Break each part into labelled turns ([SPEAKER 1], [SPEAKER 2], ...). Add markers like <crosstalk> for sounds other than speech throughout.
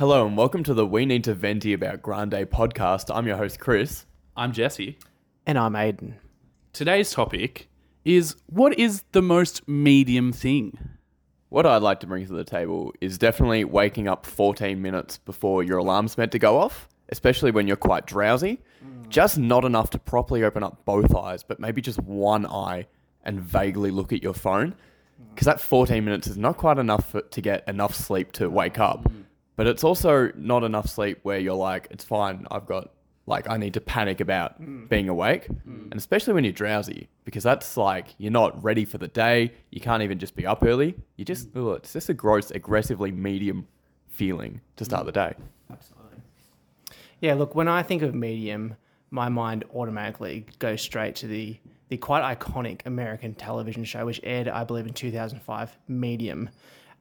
[SPEAKER 1] Hello and welcome to the We Need to Venti About Grande podcast. I'm your host, Chris.
[SPEAKER 2] I'm Jesse.
[SPEAKER 3] And I'm Aiden.
[SPEAKER 2] Today's topic is what is the most medium thing?
[SPEAKER 1] What I'd like to bring to the table is definitely waking up 14 minutes before your alarm's meant to go off, especially when you're quite drowsy. Mm. Just not enough to properly open up both eyes, but maybe just one eye and vaguely look at your phone. Mm. Because that 14 minutes is not quite enough for, to get enough sleep to wake up. But it's also not enough sleep where you're like, it's fine, I've got, like, I need to panic about mm. being awake. Mm. And especially when you're drowsy, because that's like, you're not ready for the day. You can't even just be up early. You just, mm. ugh, it's just a gross, aggressively medium feeling to start the day. Absolutely.
[SPEAKER 3] Yeah, look, when I think of medium, my mind automatically goes straight to the the quite iconic American television show, which aired, I believe, in 2005, Medium.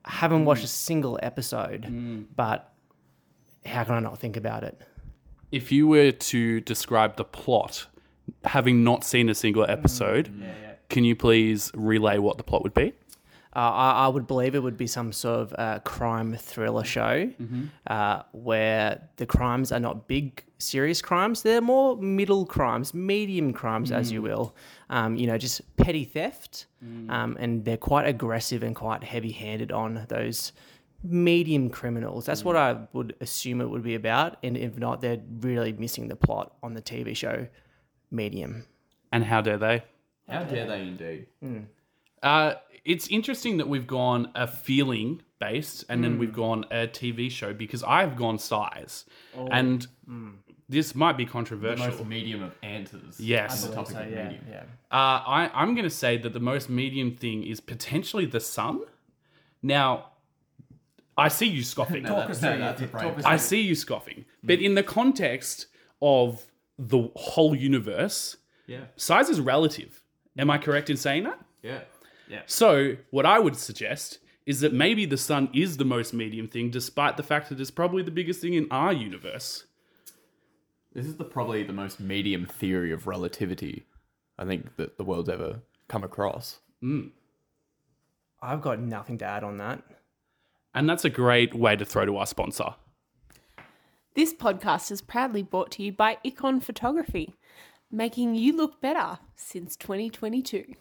[SPEAKER 3] I haven't watched hmm. a single episode, hmm. but how can I not think about it?
[SPEAKER 2] If you were to describe the plot, having not seen a single hmm. episode, can you please relay what the plot would be?
[SPEAKER 3] Uh, I, I would believe it would be some sort of uh, crime thriller show uh, where the crimes are not big, serious crimes. They're more middle crimes, medium crimes, as you will. Um, you know, just petty theft. Um, and they're quite aggressive and quite heavy handed on those medium criminals. That's what I would assume it would be about. And if not, they're really missing the plot on the TV show Medium.
[SPEAKER 2] And how dare they?
[SPEAKER 1] How dare they indeed?
[SPEAKER 2] Uh, it's interesting that we've gone a feeling based and then we've gone a TV show because I've gone size. And this might be controversial.
[SPEAKER 1] medium of answers.
[SPEAKER 2] Yes.
[SPEAKER 1] The topic of medium.
[SPEAKER 3] yeah.
[SPEAKER 2] Uh, I, I'm going to say that the most medium thing is potentially the sun. Now, I see you scoffing. <laughs> I see you scoffing. But in the context of the whole universe,
[SPEAKER 1] Yeah.
[SPEAKER 2] size is relative. Am I correct in saying that?
[SPEAKER 1] Yeah.
[SPEAKER 2] So, what I would suggest is that maybe the sun is the most medium thing, despite the fact that it's probably the biggest thing in our universe.
[SPEAKER 1] This is the probably the most medium theory of relativity I think that the world's ever come across. Mm.
[SPEAKER 3] I've got nothing to add on that.
[SPEAKER 2] And that's a great way to throw to our sponsor.
[SPEAKER 4] This podcast is proudly brought to you by Icon Photography, making you look better since 2022.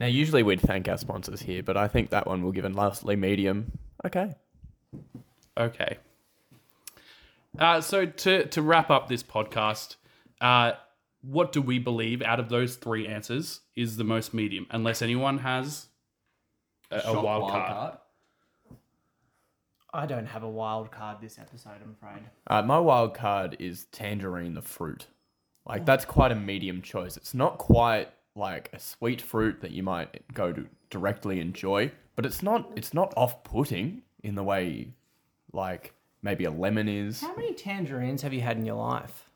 [SPEAKER 1] Now, usually we'd thank our sponsors here, but I think that one will give a lastly medium. Okay.
[SPEAKER 2] Okay. Uh, so to to wrap up this podcast, uh, what do we believe out of those three answers is the most medium? Unless anyone has a, a wild, card.
[SPEAKER 3] I don't have a wild card this episode, I'm afraid.
[SPEAKER 1] Uh, my wild card is tangerine the fruit. Like that's quite a medium choice. It's not quite like a sweet fruit that you might go to directly enjoy, but it's not it's not off-putting in the way like maybe a lemon is.
[SPEAKER 3] How many tangerines have you had in your life?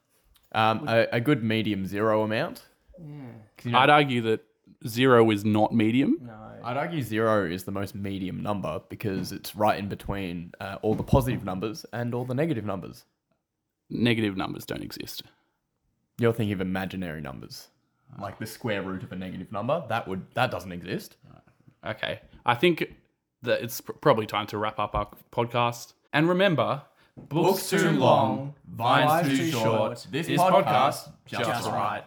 [SPEAKER 1] Um, a, a good medium zero amount. 'Cause, you know,
[SPEAKER 2] I'd argue that zero is not medium.
[SPEAKER 3] No.
[SPEAKER 1] I'd argue zero is the most medium number because it's right in between uh, all the positive numbers and all the negative numbers.
[SPEAKER 2] Negative numbers don't exist.
[SPEAKER 1] You're thinking of imaginary numbers, like the square root of a negative number. That would that doesn't exist.
[SPEAKER 2] Okay. I think that it's pr- probably time to wrap up our podcast. And remember, books,
[SPEAKER 1] too long, vines too short, this podcast just
[SPEAKER 3] right.